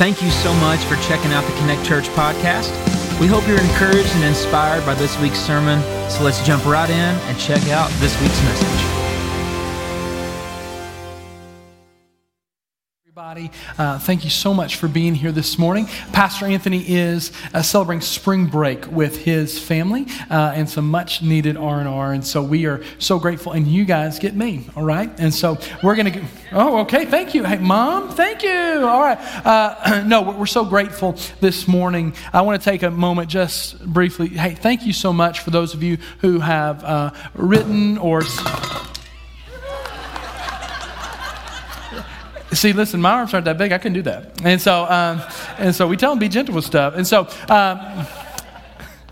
Thank you so much for checking out the Connect Church podcast. We hope you're encouraged and inspired by this week's sermon. So let's jump right in and check out this week's message. Everybody, uh, thank you so much for being here this morning. Pastor Anthony is uh, celebrating spring break with his family uh, and some much needed R and so we are so grateful. And you guys get me, all right? And so we're gonna. Get, oh, okay. Thank you. Hey, mom. Thank you. All right. Uh, no, we're so grateful this morning. I want to take a moment just briefly. Hey, thank you so much for those of you who have uh, written or. See, listen, my arms aren't that big. I couldn't do that. And so, um, and so we tell them be gentle with stuff. And so, um,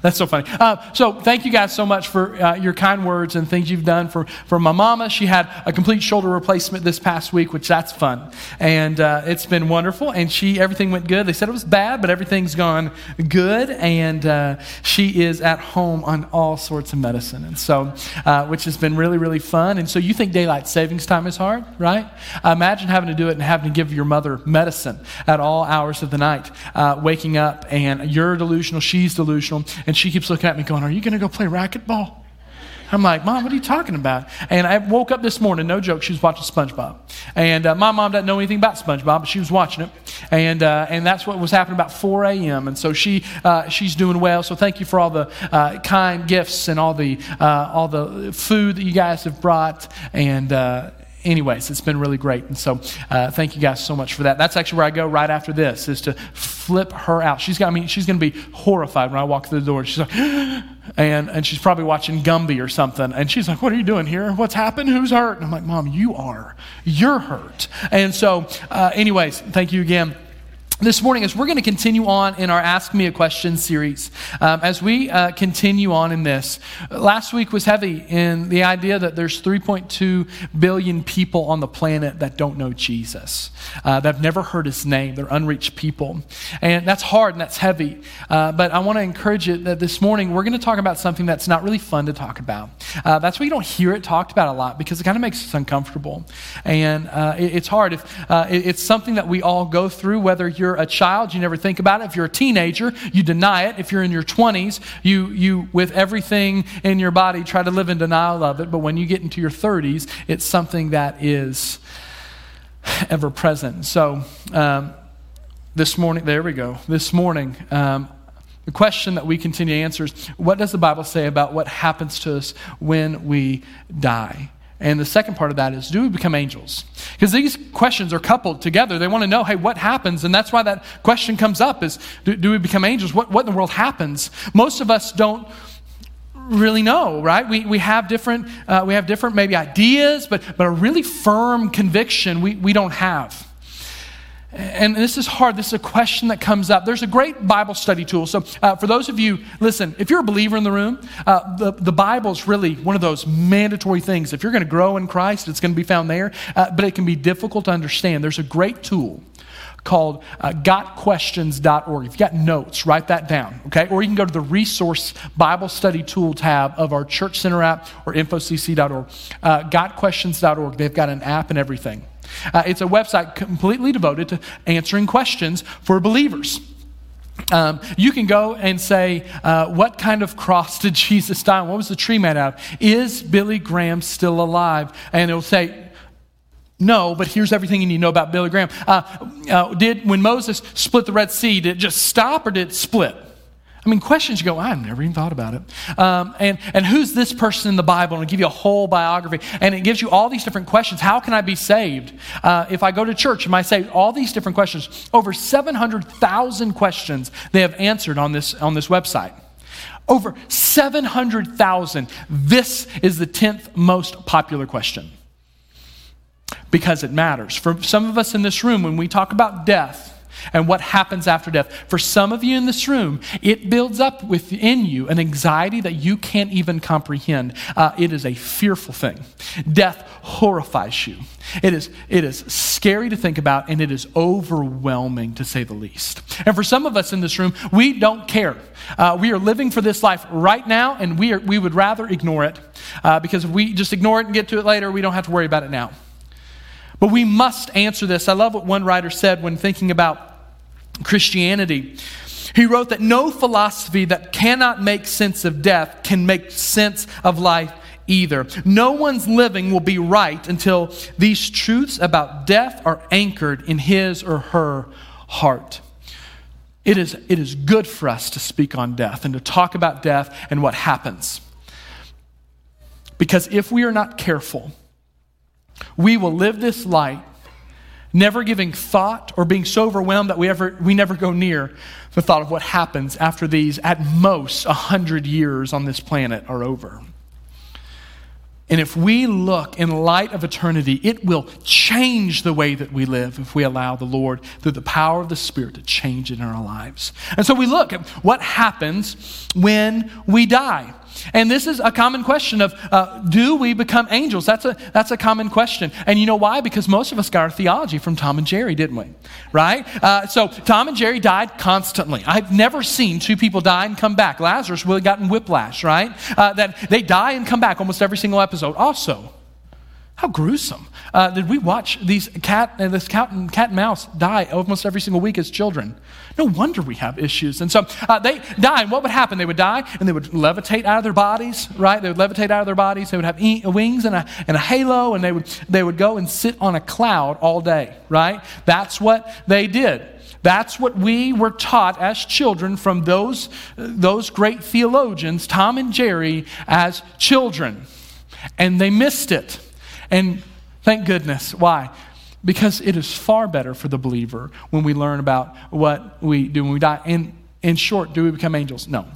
that's so funny. Uh, so, thank you guys so much for uh, your kind words and things you've done for, for my mama. She had a complete shoulder replacement this past week, which that's fun. And uh, it's been wonderful. And she, everything went good. They said it was bad, but everything's gone good. And uh, she is at home on all sorts of medicine. And so, uh, which has been really, really fun. And so, you think daylight savings time is hard, right? imagine having to do it and having to give your mother medicine at all hours of the night, uh, waking up and you're delusional, she's delusional and she keeps looking at me going, Are you going to go play racquetball? I'm like, Mom, what are you talking about? And I woke up this morning, no joke, she was watching SpongeBob. And uh, my mom doesn't know anything about SpongeBob, but she was watching it. And, uh, and that's what was happening about 4 a.m. And so she, uh, she's doing well. So thank you for all the uh, kind gifts and all the, uh, all the food that you guys have brought. And, uh, anyways, it's been really great. And so uh, thank you guys so much for that. That's actually where I go right after this is to flip her out. She's got I mean, she's going to be horrified when I walk through the door. She's like, and, and she's probably watching Gumby or something. And she's like, what are you doing here? What's happened? Who's hurt? And I'm like, Mom, you are. You're hurt. And so, uh, anyways, thank you again this morning as we're going to continue on in our ask me a question series um, as we uh, continue on in this last week was heavy in the idea that there's 3.2 billion people on the planet that don't know jesus uh, that have never heard his name. They're unreached people. And that's hard and that's heavy uh, but i want to encourage you that this morning we're going to talk about something that's not really fun to talk about. Uh, that's why you don't hear it talked about a lot because it kind of makes us uncomfortable. And uh, it, it's hard if uh, it, it's something that we all go through whether you're you're a child, you never think about it. If you're a teenager, you deny it. If you're in your 20s, you, you with everything in your body, try to live in denial of it. But when you get into your 30s, it's something that is ever present. So, um, this morning, there we go. This morning, um, the question that we continue to answer is what does the Bible say about what happens to us when we die? And the second part of that is do we become angels? Because these questions are coupled together. They want to know, hey, what happens? And that's why that question comes up is do, do we become angels? What, what in the world happens? Most of us don't really know, right? We, we have different, uh, we have different maybe ideas, but, but a really firm conviction we, we don't have. And this is hard. This is a question that comes up. There's a great Bible study tool. So, uh, for those of you, listen, if you're a believer in the room, uh, the, the Bible is really one of those mandatory things. If you're going to grow in Christ, it's going to be found there, uh, but it can be difficult to understand. There's a great tool called uh, gotquestions.org. If you've got notes, write that down, okay? Or you can go to the resource Bible study tool tab of our Church Center app or infocc.org. Uh, gotquestions.org, they've got an app and everything. Uh, it's a website completely devoted to answering questions for believers. Um, you can go and say, uh, What kind of cross did Jesus die on? What was the tree made out of? Is Billy Graham still alive? And it'll say, no, but here's everything you need to know about Billy Graham. Uh, uh, did when Moses split the Red Sea, did it just stop or did it split? I mean, questions you go, I've never even thought about it. Um, and, and who's this person in the Bible? And it'll give you a whole biography. And it gives you all these different questions. How can I be saved? Uh, if I go to church, am I saved? All these different questions. Over 700,000 questions they have answered on this, on this website. Over 700,000. This is the 10th most popular question because it matters. For some of us in this room, when we talk about death, and what happens after death. For some of you in this room, it builds up within you an anxiety that you can't even comprehend. Uh, it is a fearful thing. Death horrifies you. It is, it is scary to think about, and it is overwhelming to say the least. And for some of us in this room, we don't care. Uh, we are living for this life right now, and we, are, we would rather ignore it uh, because if we just ignore it and get to it later, we don't have to worry about it now. But we must answer this. I love what one writer said when thinking about Christianity. He wrote that no philosophy that cannot make sense of death can make sense of life either. No one's living will be right until these truths about death are anchored in his or her heart. It is, it is good for us to speak on death and to talk about death and what happens. Because if we are not careful, we will live this life never giving thought or being so overwhelmed that we, ever, we never go near the thought of what happens after these, at most, 100 years on this planet are over. And if we look in light of eternity, it will change the way that we live if we allow the Lord, through the power of the Spirit, to change it in our lives. And so we look at what happens when we die. And this is a common question of uh, do we become angels? That's a, that's a common question. And you know why? Because most of us got our theology from Tom and Jerry, didn't we? Right? Uh, so Tom and Jerry died constantly. I've never seen two people die and come back. Lazarus have gotten whiplash, right? Uh, that they die and come back almost every single episode. Also, how gruesome. Uh, did we watch these cat, uh, this cat and, cat and mouse die almost every single week as children? No wonder we have issues. And so uh, they die, and what would happen? They would die, and they would levitate out of their bodies, right? They would levitate out of their bodies. They would have e- wings and a, and a halo, and they would, they would go and sit on a cloud all day, right? That's what they did. That's what we were taught as children from those, those great theologians, Tom and Jerry, as children. And they missed it. And thank goodness. Why? Because it is far better for the believer when we learn about what we do when we die. In, in short, do we become angels? No.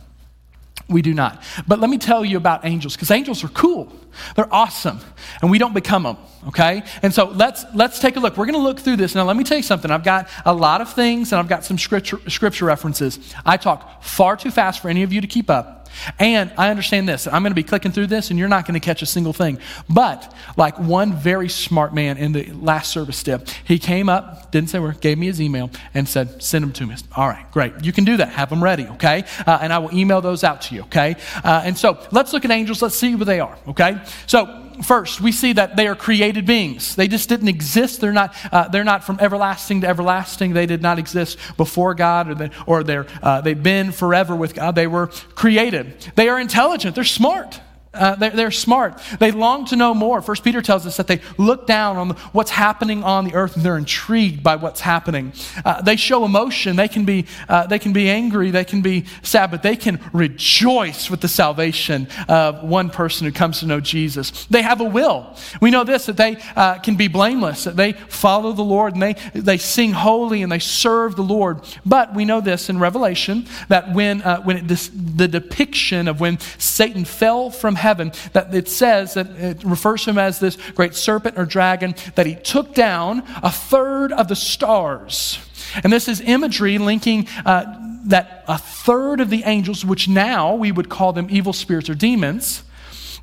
We do not. But let me tell you about angels, because angels are cool. They're awesome. And we don't become them, okay? And so let's, let's take a look. We're going to look through this. Now, let me tell you something. I've got a lot of things, and I've got some scripture, scripture references. I talk far too fast for any of you to keep up. And I understand this. I'm going to be clicking through this, and you're not going to catch a single thing. But, like one very smart man in the last service did, he came up, didn't say where, gave me his email, and said, Send them to me. All right, great. You can do that. Have them ready, okay? Uh, and I will email those out to you, okay? Uh, and so let's look at angels. Let's see what they are, okay? So, first, we see that they are created beings. They just didn't exist. They're not, uh, they're not from everlasting to everlasting. They did not exist before God, or, they, or they're, uh, they've been forever with God. They were created. They are intelligent. They're smart. Uh, they're, they're, smart. They long to know more. First Peter tells us that they look down on what's happening on the earth and they're intrigued by what's happening. Uh, they show emotion. They can be uh, they can be angry. They can be sad, but they can rejoice with the salvation of one person who comes to know Jesus. They have a will. We know this that they uh, can be blameless. That they follow the Lord and they they sing holy and they serve the Lord. But we know this in Revelation that when uh, when it, the depiction of when Satan fell from heaven that it says that it refers to him as this great serpent or dragon, that he took down a third of the stars. And this is imagery linking uh, that a third of the angels, which now we would call them evil spirits or demons,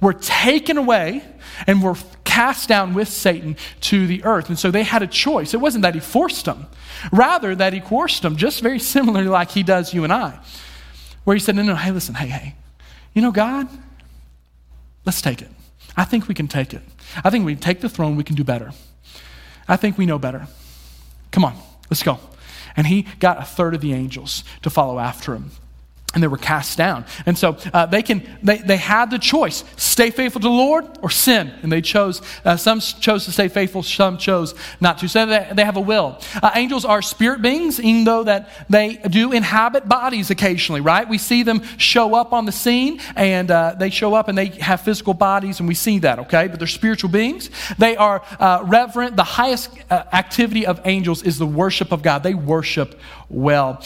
were taken away and were cast down with Satan to the earth. And so they had a choice. It wasn't that he forced them, rather, that he coerced them, just very similarly like he does you and I. Where he said, No, no, hey, listen, hey, hey, you know, God, Let's take it. I think we can take it. I think we take the throne, we can do better. I think we know better. Come on, let's go. And he got a third of the angels to follow after him and they were cast down. And so uh, they can they, they had the choice stay faithful to the lord or sin. And they chose uh, some chose to stay faithful some chose not to. So they, they have a will. Uh, angels are spirit beings even though that they do inhabit bodies occasionally right? We see them show up on the scene and uh, they show up and they have physical bodies and we see that okay? But they're spiritual beings. They are uh, reverent. The highest uh, activity of angels is the worship of god. They worship well.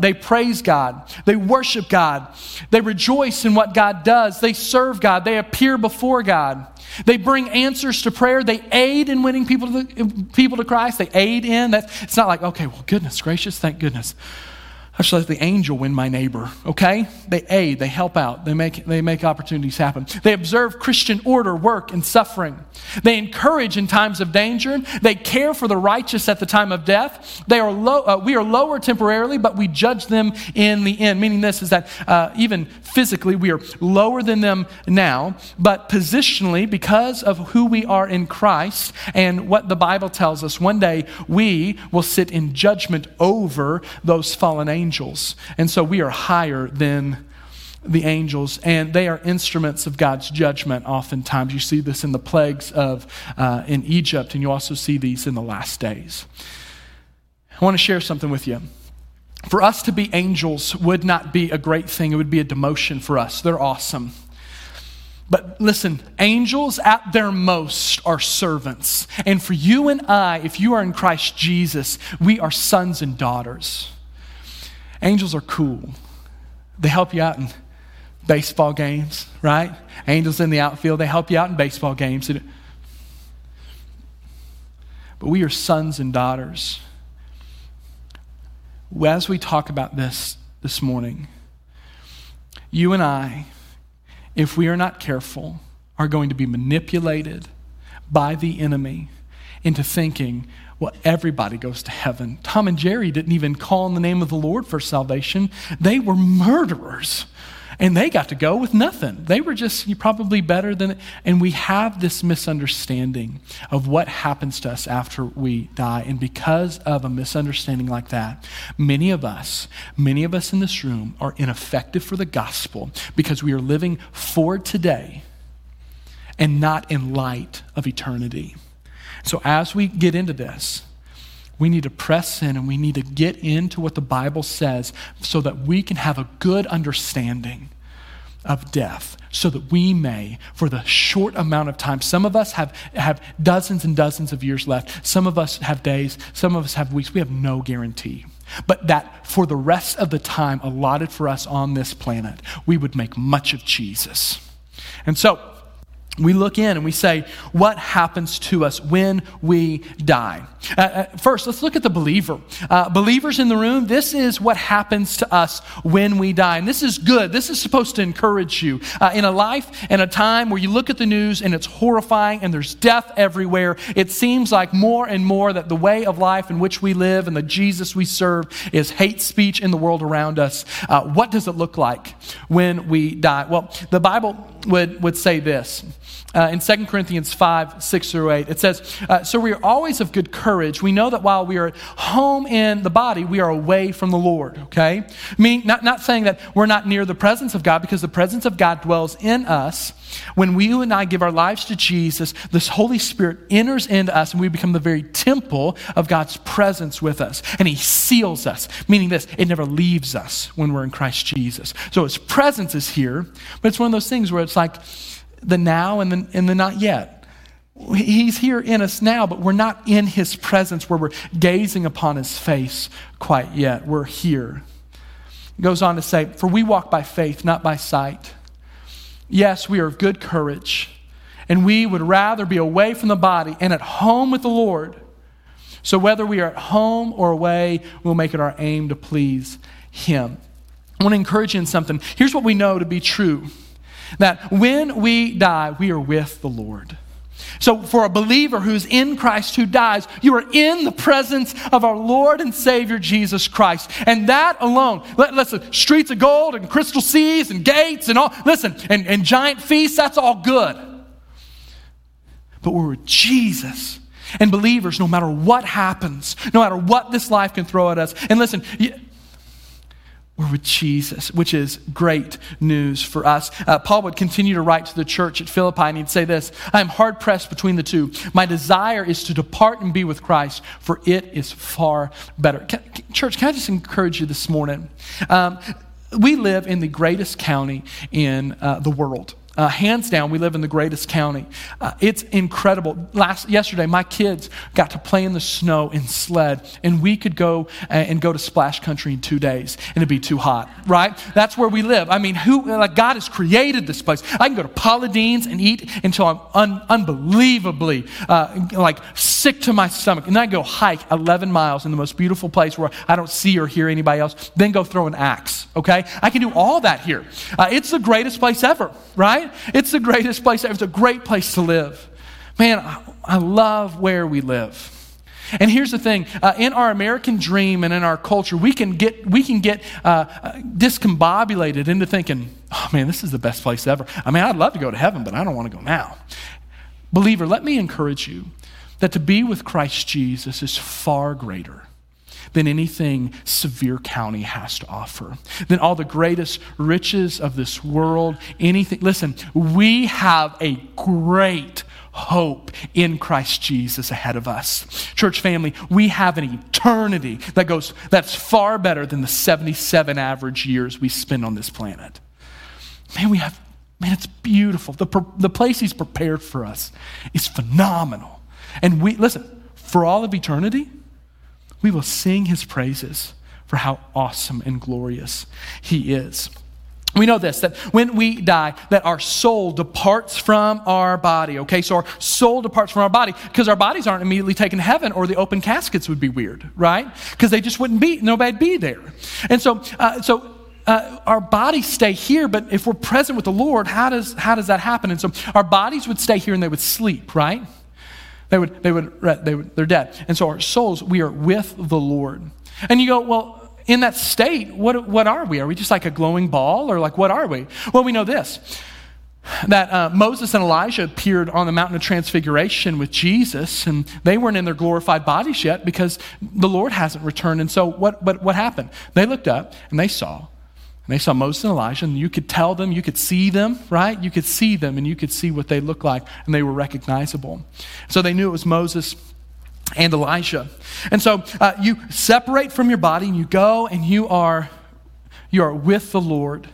They praise god. They worship worship God. They rejoice in what God does. They serve God. They appear before God. They bring answers to prayer. They aid in winning people to, the, people to Christ. They aid in. That, it's not like, okay, well, goodness gracious, thank goodness. I should let the angel win my neighbor, okay? They aid, they help out, they make, they make opportunities happen. They observe Christian order, work, and suffering. They encourage in times of danger. They care for the righteous at the time of death. They are low, uh, we are lower temporarily, but we judge them in the end. Meaning, this is that uh, even physically, we are lower than them now, but positionally, because of who we are in Christ and what the Bible tells us, one day we will sit in judgment over those fallen angels angels. And so we are higher than the angels, and they are instruments of God's judgment. Oftentimes, you see this in the plagues of uh, in Egypt, and you also see these in the last days. I want to share something with you. For us to be angels would not be a great thing; it would be a demotion for us. They're awesome. But listen, angels at their most are servants. And for you and I, if you are in Christ Jesus, we are sons and daughters. Angels are cool. They help you out in baseball games, right? Angels in the outfield, they help you out in baseball games. But we are sons and daughters. As we talk about this this morning, you and I, if we are not careful, are going to be manipulated by the enemy into thinking well, everybody goes to heaven. Tom and Jerry didn't even call on the name of the Lord for salvation. They were murderers. And they got to go with nothing. They were just probably better than. And we have this misunderstanding of what happens to us after we die. And because of a misunderstanding like that, many of us, many of us in this room are ineffective for the gospel because we are living for today and not in light of eternity. So, as we get into this, we need to press in and we need to get into what the Bible says so that we can have a good understanding of death so that we may, for the short amount of time, some of us have, have dozens and dozens of years left, some of us have days, some of us have weeks, we have no guarantee. But that for the rest of the time allotted for us on this planet, we would make much of Jesus. And so, we look in and we say, what happens to us when we die? Uh, uh, first, let's look at the believer. Uh, believers in the room, this is what happens to us when we die. And this is good. This is supposed to encourage you. Uh, in a life and a time where you look at the news and it's horrifying and there's death everywhere, it seems like more and more that the way of life in which we live and the Jesus we serve is hate speech in the world around us. Uh, what does it look like when we die? Well, the Bible would, would say this uh, in 2 Corinthians 5, 6 through 8. It says, uh, So we are always of good courage. We know that while we are at home in the body, we are away from the Lord, okay? I mean, not, not saying that we're not near the presence of God, because the presence of God dwells in us. When we, you and I give our lives to Jesus, this Holy Spirit enters into us, and we become the very temple of God's presence with us. And He seals us, meaning this, it never leaves us when we're in Christ Jesus. So His presence is here, but it's one of those things where it's like, the now and the, and the not yet. He's here in us now, but we're not in his presence where we're gazing upon his face quite yet. We're here. He goes on to say, For we walk by faith, not by sight. Yes, we are of good courage, and we would rather be away from the body and at home with the Lord. So whether we are at home or away, we'll make it our aim to please him. I want to encourage you in something. Here's what we know to be true that when we die, we are with the Lord. So, for a believer who's in Christ who dies, you are in the presence of our Lord and Savior Jesus Christ. And that alone, let, listen, streets of gold and crystal seas and gates and all, listen, and, and giant feasts, that's all good. But we're with Jesus. And believers, no matter what happens, no matter what this life can throw at us, and listen, we're with Jesus, which is great news for us. Uh, Paul would continue to write to the church at Philippi, and he'd say this I am hard pressed between the two. My desire is to depart and be with Christ, for it is far better. Can, church, can I just encourage you this morning? Um, we live in the greatest county in uh, the world. Uh, hands down, we live in the greatest county. Uh, it's incredible. Last yesterday, my kids got to play in the snow and sled, and we could go and, and go to Splash Country in two days, and it'd be too hot, right? That's where we live. I mean, who like God has created this place? I can go to Paula Deen's and eat until I'm un, unbelievably uh, like sick to my stomach, and then I go hike 11 miles in the most beautiful place where I don't see or hear anybody else. Then go throw an axe. Okay, I can do all that here. Uh, it's the greatest place ever, right? Right? It's the greatest place ever. It's a great place to live. Man, I, love where we live. And here's the thing uh, in our American dream and in our culture, we can get, we can get uh, discombobulated into thinking, oh man, this is the best place ever. I mean, I'd love to go to heaven, but I don't want to go now. Believer, let me encourage you that to be with Christ Jesus is far greater than anything Sevier County has to offer, than all the greatest riches of this world, anything. Listen, we have a great hope in Christ Jesus ahead of us. Church family, we have an eternity that goes that's far better than the 77 average years we spend on this planet. Man, we have man, it's beautiful. The, the place he's prepared for us is phenomenal. And we listen, for all of eternity, we will sing his praises for how awesome and glorious he is. We know this that when we die, that our soul departs from our body. Okay, so our soul departs from our body because our bodies aren't immediately taken to heaven, or the open caskets would be weird, right? Because they just wouldn't be, nobody'd be there. And so, uh, so uh, our bodies stay here, but if we're present with the Lord, how does how does that happen? And so our bodies would stay here and they would sleep, right? They would, they would, they would, they're dead. And so our souls, we are with the Lord. And you go, well, in that state, what, what are we? Are we just like a glowing ball or like what are we? Well, we know this that uh, Moses and Elijah appeared on the mountain of transfiguration with Jesus, and they weren't in their glorified bodies yet because the Lord hasn't returned. And so, what, what happened? They looked up and they saw and they saw Moses and Elijah, and you could tell them, you could see them, right? You could see them, and you could see what they looked like, and they were recognizable. So they knew it was Moses and Elijah. And so uh, you separate from your body, and you go, and you are you are with the Lord.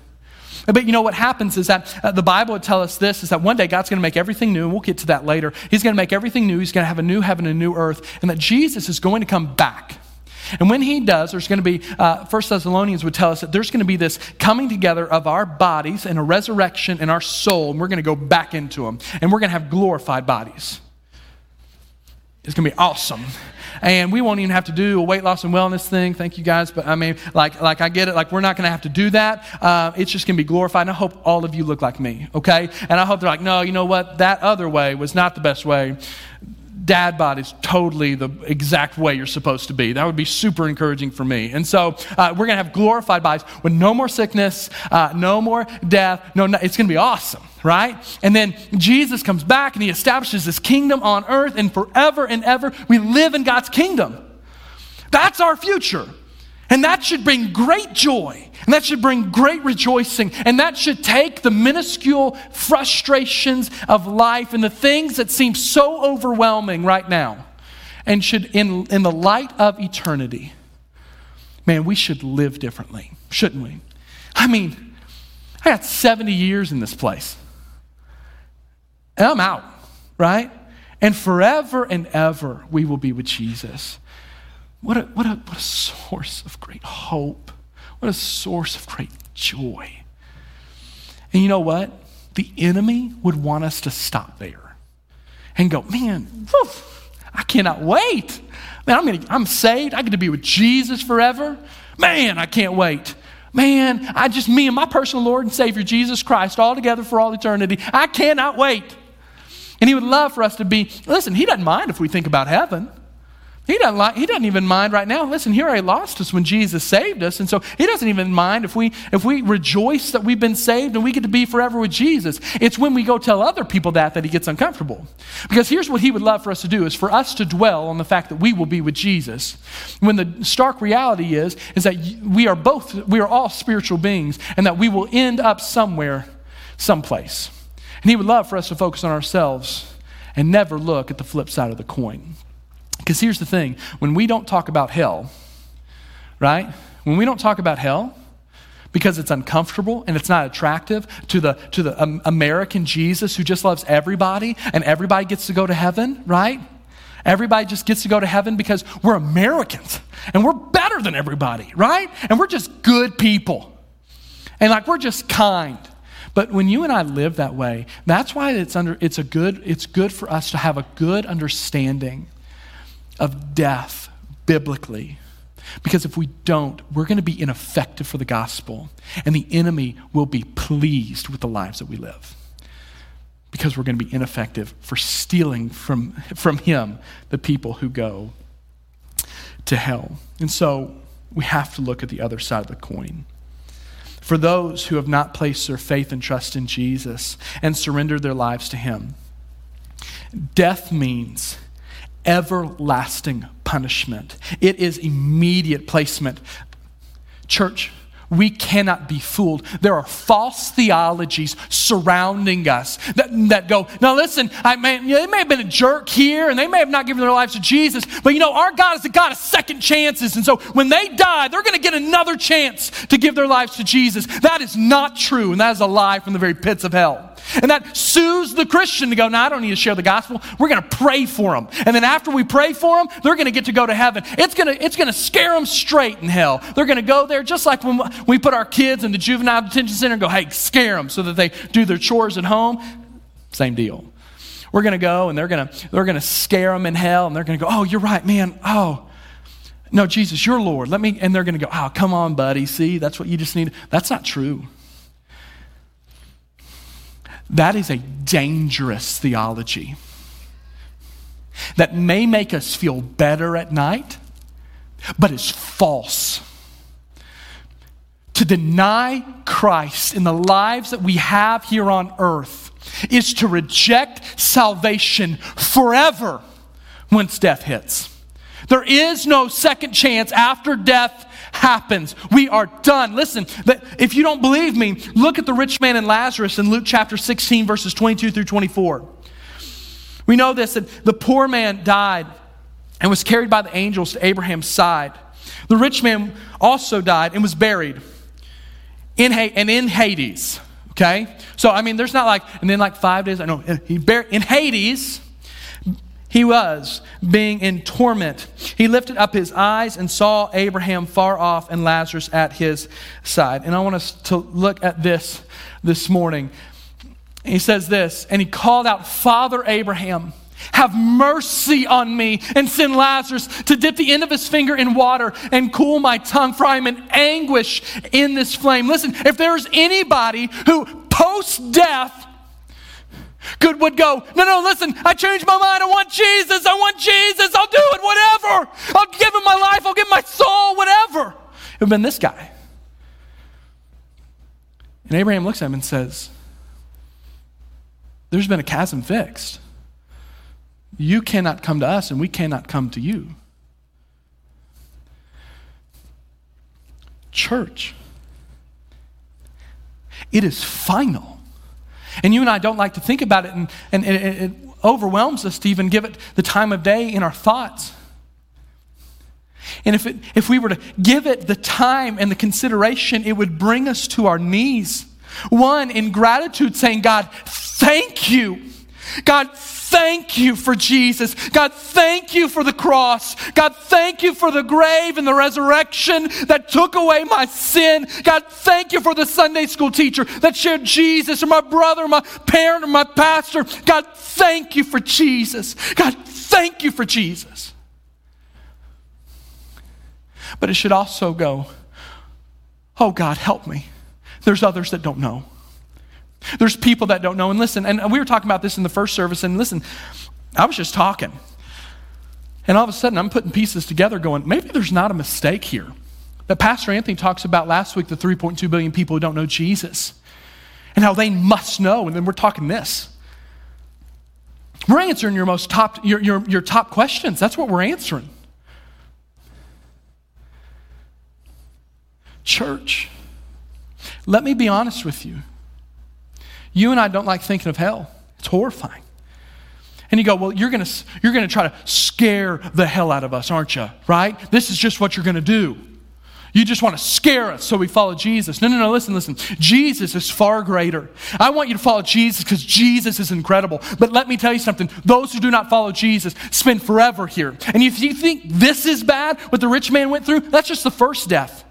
But you know what happens is that uh, the Bible would tell us this is that one day God's going to make everything new, and we'll get to that later. He's going to make everything new. He's going to have a new heaven and a new earth, and that Jesus is going to come back. And when he does, there's going to be, uh, First Thessalonians would tell us that there's going to be this coming together of our bodies and a resurrection in our soul, and we're going to go back into them. And we're going to have glorified bodies. It's going to be awesome. And we won't even have to do a weight loss and wellness thing. Thank you guys. But I mean, like, like I get it. Like, we're not going to have to do that. Uh, it's just going to be glorified. And I hope all of you look like me, okay? And I hope they're like, no, you know what? That other way was not the best way dad bod is totally the exact way you're supposed to be. That would be super encouraging for me. And so uh, we're going to have glorified bodies with no more sickness, uh, no more death. No, no it's going to be awesome, right? And then Jesus comes back and he establishes this kingdom on earth, and forever and ever we live in God's kingdom. That's our future. And that should bring great joy. And that should bring great rejoicing. And that should take the minuscule frustrations of life and the things that seem so overwhelming right now and should, in, in the light of eternity, man, we should live differently, shouldn't we? I mean, I got 70 years in this place. And I'm out, right? And forever and ever we will be with Jesus. What a, what, a, what a source of great hope. What a source of great joy. And you know what? The enemy would want us to stop there and go, man, I cannot wait. Man, I'm, gonna, I'm saved. I get to be with Jesus forever. Man, I can't wait. Man, I just, me and my personal Lord and Savior, Jesus Christ, all together for all eternity. I cannot wait. And He would love for us to be, listen, He doesn't mind if we think about heaven. He doesn't, like, he doesn't even mind right now. Listen, he lost us when Jesus saved us. And so he doesn't even mind if we, if we rejoice that we've been saved and we get to be forever with Jesus. It's when we go tell other people that that he gets uncomfortable. Because here's what he would love for us to do is for us to dwell on the fact that we will be with Jesus. When the stark reality is, is that we are both, we are all spiritual beings and that we will end up somewhere, someplace. And he would love for us to focus on ourselves and never look at the flip side of the coin. Because here's the thing when we don't talk about hell, right? When we don't talk about hell, because it's uncomfortable and it's not attractive to the, to the um, American Jesus who just loves everybody and everybody gets to go to heaven, right? Everybody just gets to go to heaven because we're Americans and we're better than everybody, right? And we're just good people. And like we're just kind. But when you and I live that way, that's why it's under it's a good it's good for us to have a good understanding of death biblically. Because if we don't, we're going to be ineffective for the gospel, and the enemy will be pleased with the lives that we live. Because we're going to be ineffective for stealing from, from him the people who go to hell. And so we have to look at the other side of the coin. For those who have not placed their faith and trust in Jesus and surrendered their lives to him, death means everlasting punishment. It is immediate placement. Church, we cannot be fooled. There are false theologies surrounding us that, that go, now listen, I may, they may have been a jerk here and they may have not given their lives to Jesus, but you know, our God is a God of second chances. And so when they die, they're going to get another chance to give their lives to Jesus. That is not true, and that is a lie from the very pits of hell. And that soothes the Christian to go, no, I don't need to share the gospel. We're going to pray for them. And then after we pray for them, they're going to get to go to heaven. It's going to, it's going to scare them straight in hell. They're going to go there just like when we put our kids in the juvenile detention center and go, hey, scare them so that they do their chores at home. Same deal. We're going to go and they're going to, they're going to scare them in hell and they're going to go, oh, you're right, man. Oh, no, Jesus, you're Lord. Let me, and they're going to go, oh, come on, buddy. See, that's what you just need. That's not true. That is a dangerous theology that may make us feel better at night, but is false. To deny Christ in the lives that we have here on earth is to reject salvation forever once death hits. There is no second chance after death happens. We are done. Listen, if you don't believe me, look at the rich man and Lazarus in Luke chapter 16, verses 22 through 24. We know this that the poor man died and was carried by the angels to Abraham's side. The rich man also died and was buried in and in Hades. Okay? So, I mean, there's not like, and then like five days, I know, he in Hades he was being in torment. He lifted up his eyes and saw Abraham far off and Lazarus at his side. And I want us to look at this this morning. He says this, and he called out, Father Abraham, have mercy on me and send Lazarus to dip the end of his finger in water and cool my tongue, for I am in anguish in this flame. Listen, if there's anybody who post death could would go, no, no, listen, I changed my mind. I want Jesus. I want Jesus. I'll do it, whatever. I'll give him my life. I'll give my soul, whatever. It would have been this guy. And Abraham looks at him and says, There's been a chasm fixed. You cannot come to us, and we cannot come to you. Church, it is final. And you and I don't like to think about it, and, and it, overwhelms us to even give it the time of day in our thoughts. And if, it, if we were to give it the time and the consideration, it would bring us to our knees. One, in gratitude, saying, God, thank you. God, thank you for Jesus. God, thank you for the cross. God, thank you for the grave and the resurrection that took away my sin. God, thank you for the Sunday school teacher that shared Jesus, or my brother, or my parent, or my pastor. God, thank you for Jesus. God, thank you for Jesus. But it should also go, oh God, help me. There's others that don't know. There's people that don't know. And listen, and we were talking about this in the first service, and listen, I was just talking. And all of a sudden, I'm putting pieces together going, maybe there's not a mistake here. That Pastor Anthony talks about last week the 3.2 billion people who don't know Jesus and how they must know. And then we're talking this. We're answering your most top, your, your, your top questions. That's what we're answering. Church, let me be honest with you. You and I don't like thinking of hell, it's horrifying. And you go, well, you're going to you're to try to scare the hell out of us, aren't you? Right? This is just what you're going to do. You just want to scare us, so we follow Jesus. No, no, no, listen, listen. Jesus is far greater. I want you to follow Jesus because Jesus is incredible. But let me tell you something those who do not follow Jesus spend forever here. And if you think this is bad, what the rich man went through, that's just the first death.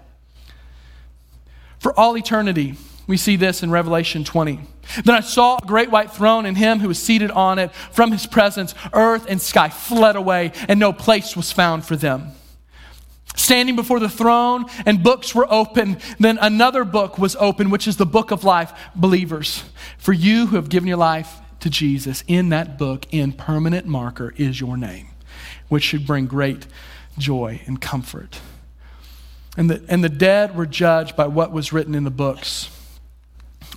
For all eternity, we see this in Revelation 20. Then I saw a great white throne and him who was seated on it. From his presence, earth and sky fled away, and no place was found for them standing before the throne, and books were opened. Then another book was opened, which is the book of life. Believers, for you who have given your life to Jesus, in that book, in permanent marker, is your name, which should bring great joy and comfort. And the, and the dead were judged by what was written in the books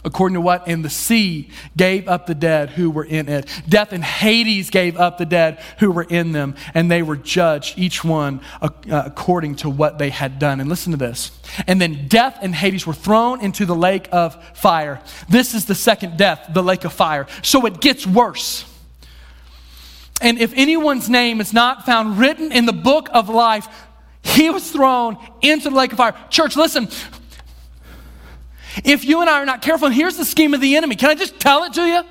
according to what? And the sea gave up the dead who were in it. Death and Hades gave up the dead who were in them, and they were judged, each one uh, according to what they had done. And listen to this. And then death and Hades were thrown into the lake of fire. This is the second death, the lake of fire. So it gets worse. And if anyone's name is not found written in the book of life, he was thrown into the lake of fire. Church, listen, if you and I are not careful, and here's the scheme of the enemy. Can I just tell it to you?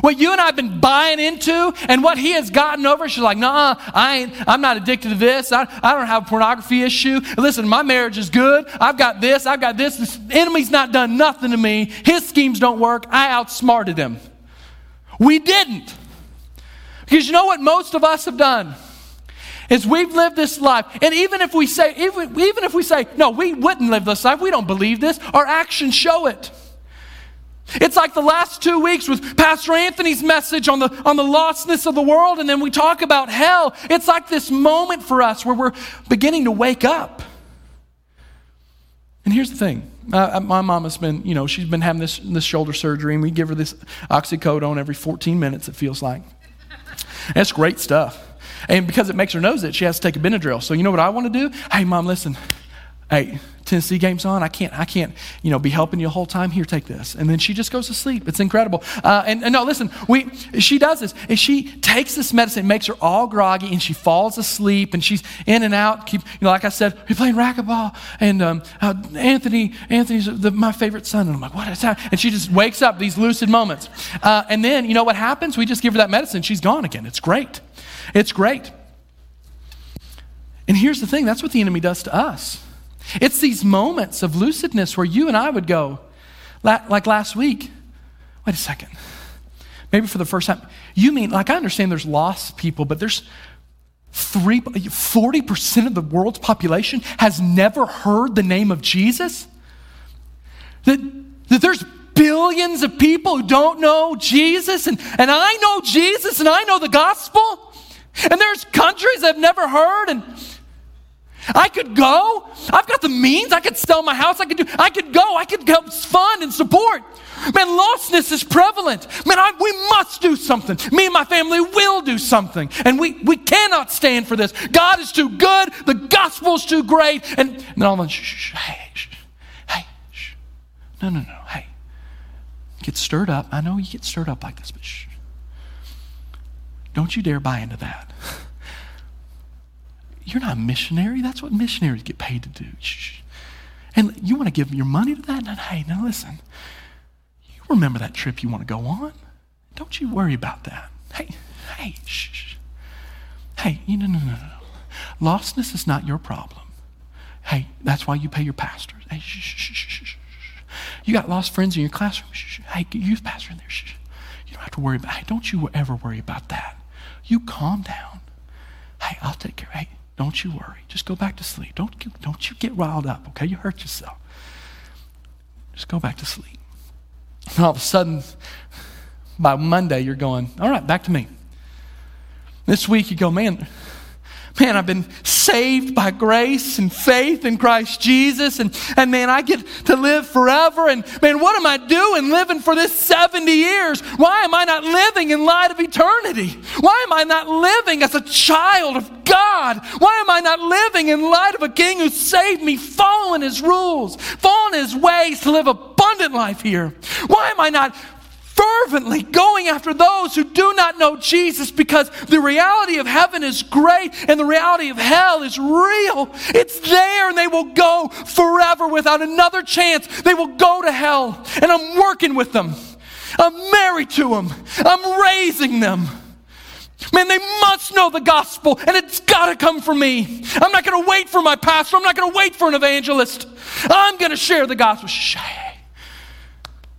What you and I have been buying into and what he has gotten over, she's like, nah, I ain't, I'm not addicted to this. I, I don't have a pornography issue. Listen, my marriage is good. I've got this. I've got this. The enemy's not done nothing to me. His schemes don't work. I outsmarted him. We didn't. Because you know what most of us have done? Is we've lived this life. And even if we say, even, even if we say, no, we wouldn't live this life, we don't believe this, our actions show it. It's like the last two weeks with Pastor Anthony's message on the, on the lostness of the world, and then we talk about hell. It's like this moment for us where we're beginning to wake up. And here's the thing. Uh, my mom has been, you know, she's been having this, this shoulder surgery, and we give her this oxycodone every 14 minutes, it feels like. That's great stuff. And because it makes her nose it, she has to take a Benadryl. So you know what I want to do? Hey, mom, listen. Hey, Tennessee game's on. I can't, I can't, you know, be helping you the whole time. Here, take this. And then she just goes to sleep. It's incredible. Uh, and, and, no, listen, we, she does this. And she takes this medicine, makes her all groggy, and she falls asleep, and she's in and out. Keep, you know, like I said, we're playing racquetball, and um, uh, Anthony, Anthony's the, my favorite son. And I'm like, what is that? And she just wakes up these lucid moments. Uh, and then, you know what happens? We just give her that medicine. She's gone again. It's great. It's great. And here's the thing that's what the enemy does to us. It's these moments of lucidness where you and I would go, like last week, wait a second. Maybe for the first time. You mean, like, I understand there's lost people, but there's three, 40% of the world's population has never heard the name of Jesus? That, that there's billions of people who don't know Jesus, and, and I know Jesus, and I know the gospel? And there's countries I've never heard, and I could go. I've got the means. I could sell my house. I could do. I could go. I could help fund and support. Man, lostness is prevalent. Man, I, we must do something. Me and my family will do something, and we we cannot stand for this. God is too good. The gospel's too great. And, and then all of a sudden, shh, shh, hey, shh, hey, shh. no, no, no, hey. Get stirred up. I know you get stirred up like this, but shh. Don't you dare buy into that. You're not a missionary. That's what missionaries get paid to do. Shh. And you want to give your money to that? hey, now listen. You remember that trip you want to go on? Don't you worry about that. Hey, hey, shh. Hey, no, no, no, no. Lostness is not your problem. Hey, that's why you pay your pastors. Hey, shh, shh, shh, shh. You got lost friends in your classroom. Shh, shh. Hey, youth pastor in there. Shh. You don't have to worry about. Hey, don't you ever worry about that. You calm down. Hey, I'll take care. Hey, don't you worry. Just go back to sleep. Don't, don't you get riled up, okay? You hurt yourself. Just go back to sleep. And all of a sudden, by Monday, you're going, all right, back to me. This week, you go, man, man, I've been saved by grace and faith in Christ Jesus. And, and man, I get to live forever. And man, what am I doing living for this 70 years? Why am I not living in light of eternity? Why am I not living as a child of God? Why am I not living in light of a king who saved me, following his rules, following his ways to live abundant life here? Why am I not fervently going after those who do not know Jesus because the reality of heaven is great and the reality of hell is real. It's there and they will go forever without another chance. They will go to hell. And I'm working with them, I'm married to them, I'm raising them. Man, they must know the gospel, and it's got to come from me. I'm not going to wait for my pastor. I'm not going to wait for an evangelist. I'm going to share the gospel hey,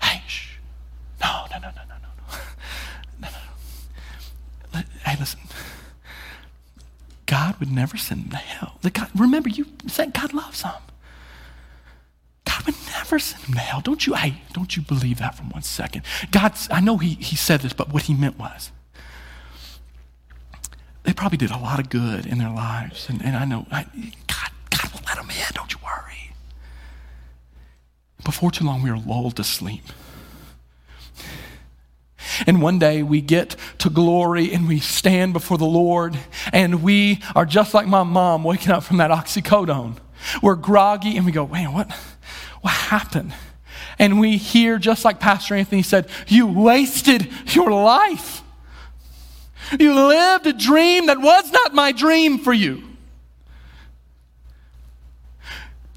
hey, shh. No, no, no, no, no, no, no, no. Hey, listen. God would never send them to hell. God, remember, you said God loves them. God would never send them to hell. Don't you? Hey, don't you believe that for one second? God, I know he, he said this, but what he meant was they probably did a lot of good in their lives. And, and I know, I, God, God will let them in, don't you worry. Before too long, we are lulled to sleep. And one day we get to glory and we stand before the Lord, and we are just like my mom waking up from that oxycodone. We're groggy and we go, man, what, what happened? And we hear, just like Pastor Anthony said, you wasted your life. You lived a dream that was not my dream for you.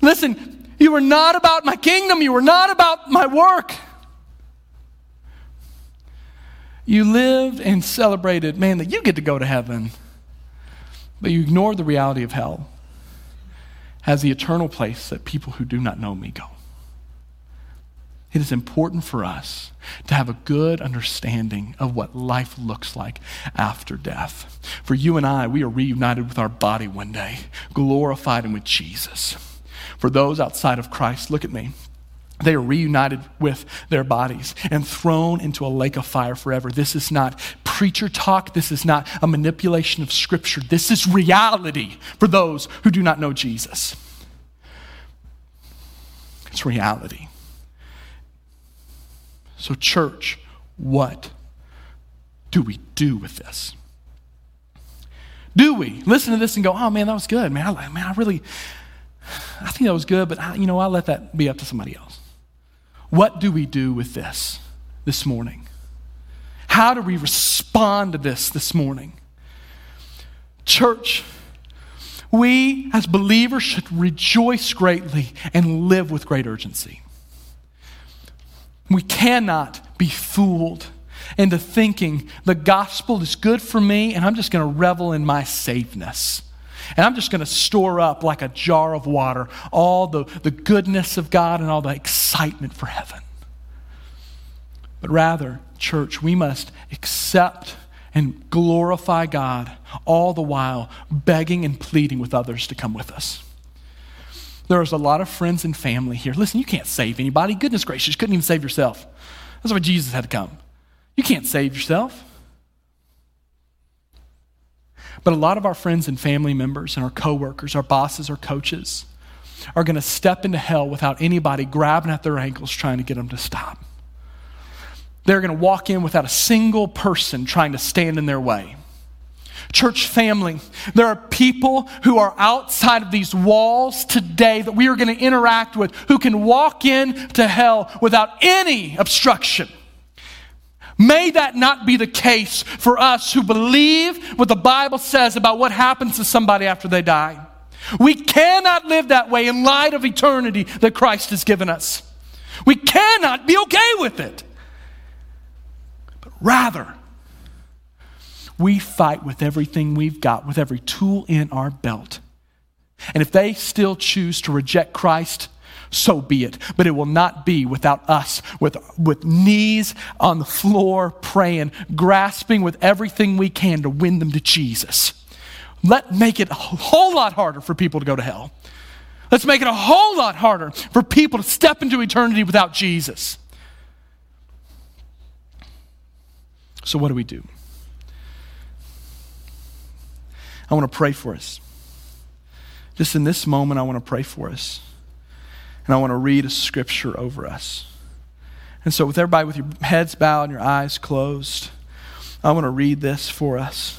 Listen, you were not about my kingdom, you were not about my work. You lived and celebrated, man, that you get to go to heaven, but you ignored the reality of hell as the eternal place that people who do not know me go. It is important for us to have a good understanding of what life looks like after death. For you and I, we are reunited with our body one day, glorified and with Jesus. For those outside of Christ, look at me. They are reunited with their bodies and thrown into a lake of fire forever. This is not preacher talk. This is not a manipulation of Scripture. This is reality for those who do not know Jesus. It's reality. So, church, what do we do with this? Do we listen to this and go, oh man, that was good, man? I, man, I really, I think that was good, but I, you know, I'll let that be up to somebody else. What do we do with this this morning? How do we respond to this this morning? Church, we as believers should rejoice greatly and live with great urgency. We cannot be fooled into thinking the gospel is good for me and I'm just going to revel in my safeness. And I'm just going to store up like a jar of water all the, the goodness of God and all the excitement for heaven. But rather, church, we must accept and glorify God all the while begging and pleading with others to come with us. There's a lot of friends and family here. Listen, you can't save anybody. Goodness gracious, you couldn't even save yourself. That's why Jesus had to come. You can't save yourself. But a lot of our friends and family members and our coworkers, our bosses, our coaches are going to step into hell without anybody grabbing at their ankles trying to get them to stop. They're going to walk in without a single person trying to stand in their way. Church family, there are people who are outside of these walls today that we are going to interact with who can walk in to hell without any obstruction. May that not be the case for us who believe what the Bible says about what happens to somebody after they die. We cannot live that way in light of eternity that Christ has given us. We cannot be okay with it. But rather, we fight with everything we've got, with every tool in our belt. And if they still choose to reject Christ, so be it. But it will not be without us, with, with knees on the floor, praying, grasping with everything we can to win them to Jesus. Let make it a whole lot harder for people to go to hell. Let's make it a whole lot harder for people to step into eternity without Jesus. So, what do we do? I want to pray for us. Just in this moment, I want to pray for us. And I want to read a scripture over us. And so, with everybody with your heads bowed and your eyes closed, I want to read this for us.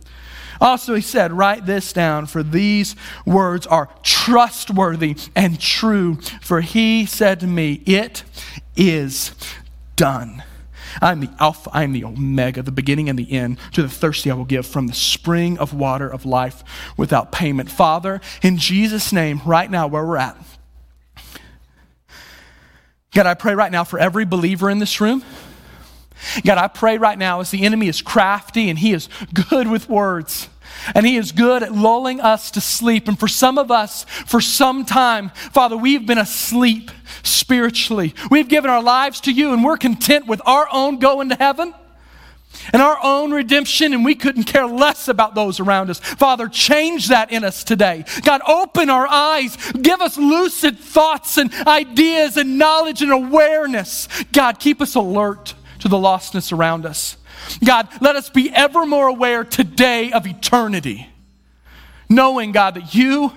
Also, he said, Write this down, for these words are trustworthy and true. For he said to me, It is done. I am the Alpha, I am the Omega, the beginning and the end. To the thirsty, I will give from the spring of water of life without payment. Father, in Jesus' name, right now, where we're at, God, I pray right now for every believer in this room. God, I pray right now as the enemy is crafty and he is good with words. And he is good at lulling us to sleep. And for some of us, for some time, Father, we've been asleep spiritually. We've given our lives to you and we're content with our own going to heaven and our own redemption, and we couldn't care less about those around us. Father, change that in us today. God, open our eyes. Give us lucid thoughts and ideas and knowledge and awareness. God, keep us alert to the lostness around us. God, let us be ever more aware today of eternity, knowing, God, that you,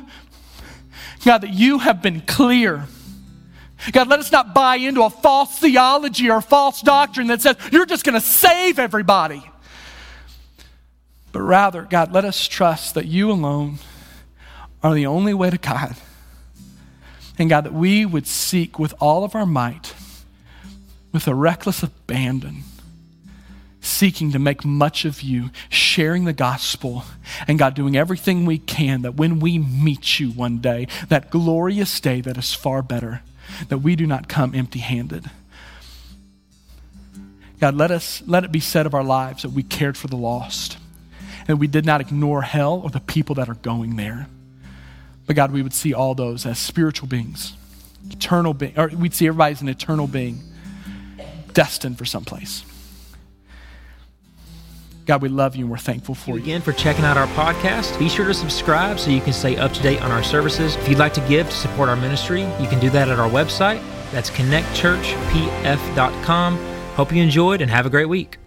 God, that you have been clear. God, let us not buy into a false theology or false doctrine that says you're just going to save everybody. But rather, God, let us trust that you alone are the only way to God. And God, that we would seek with all of our might, with a reckless abandon, seeking to make much of you, sharing the gospel, and God, doing everything we can that when we meet you one day, that glorious day that is far better, that we do not come empty handed. God, let us let it be said of our lives that we cared for the lost, and we did not ignore hell or the people that are going there. But God, we would see all those as spiritual beings, eternal being, or we'd see everybody as an eternal being, destined for someplace. God, we love you and we're thankful for you again for checking out our podcast. Be sure to subscribe so you can stay up to date on our services. If you'd like to give to support our ministry, you can do that at our website. That's connectchurchpf.com. Hope you enjoyed and have a great week.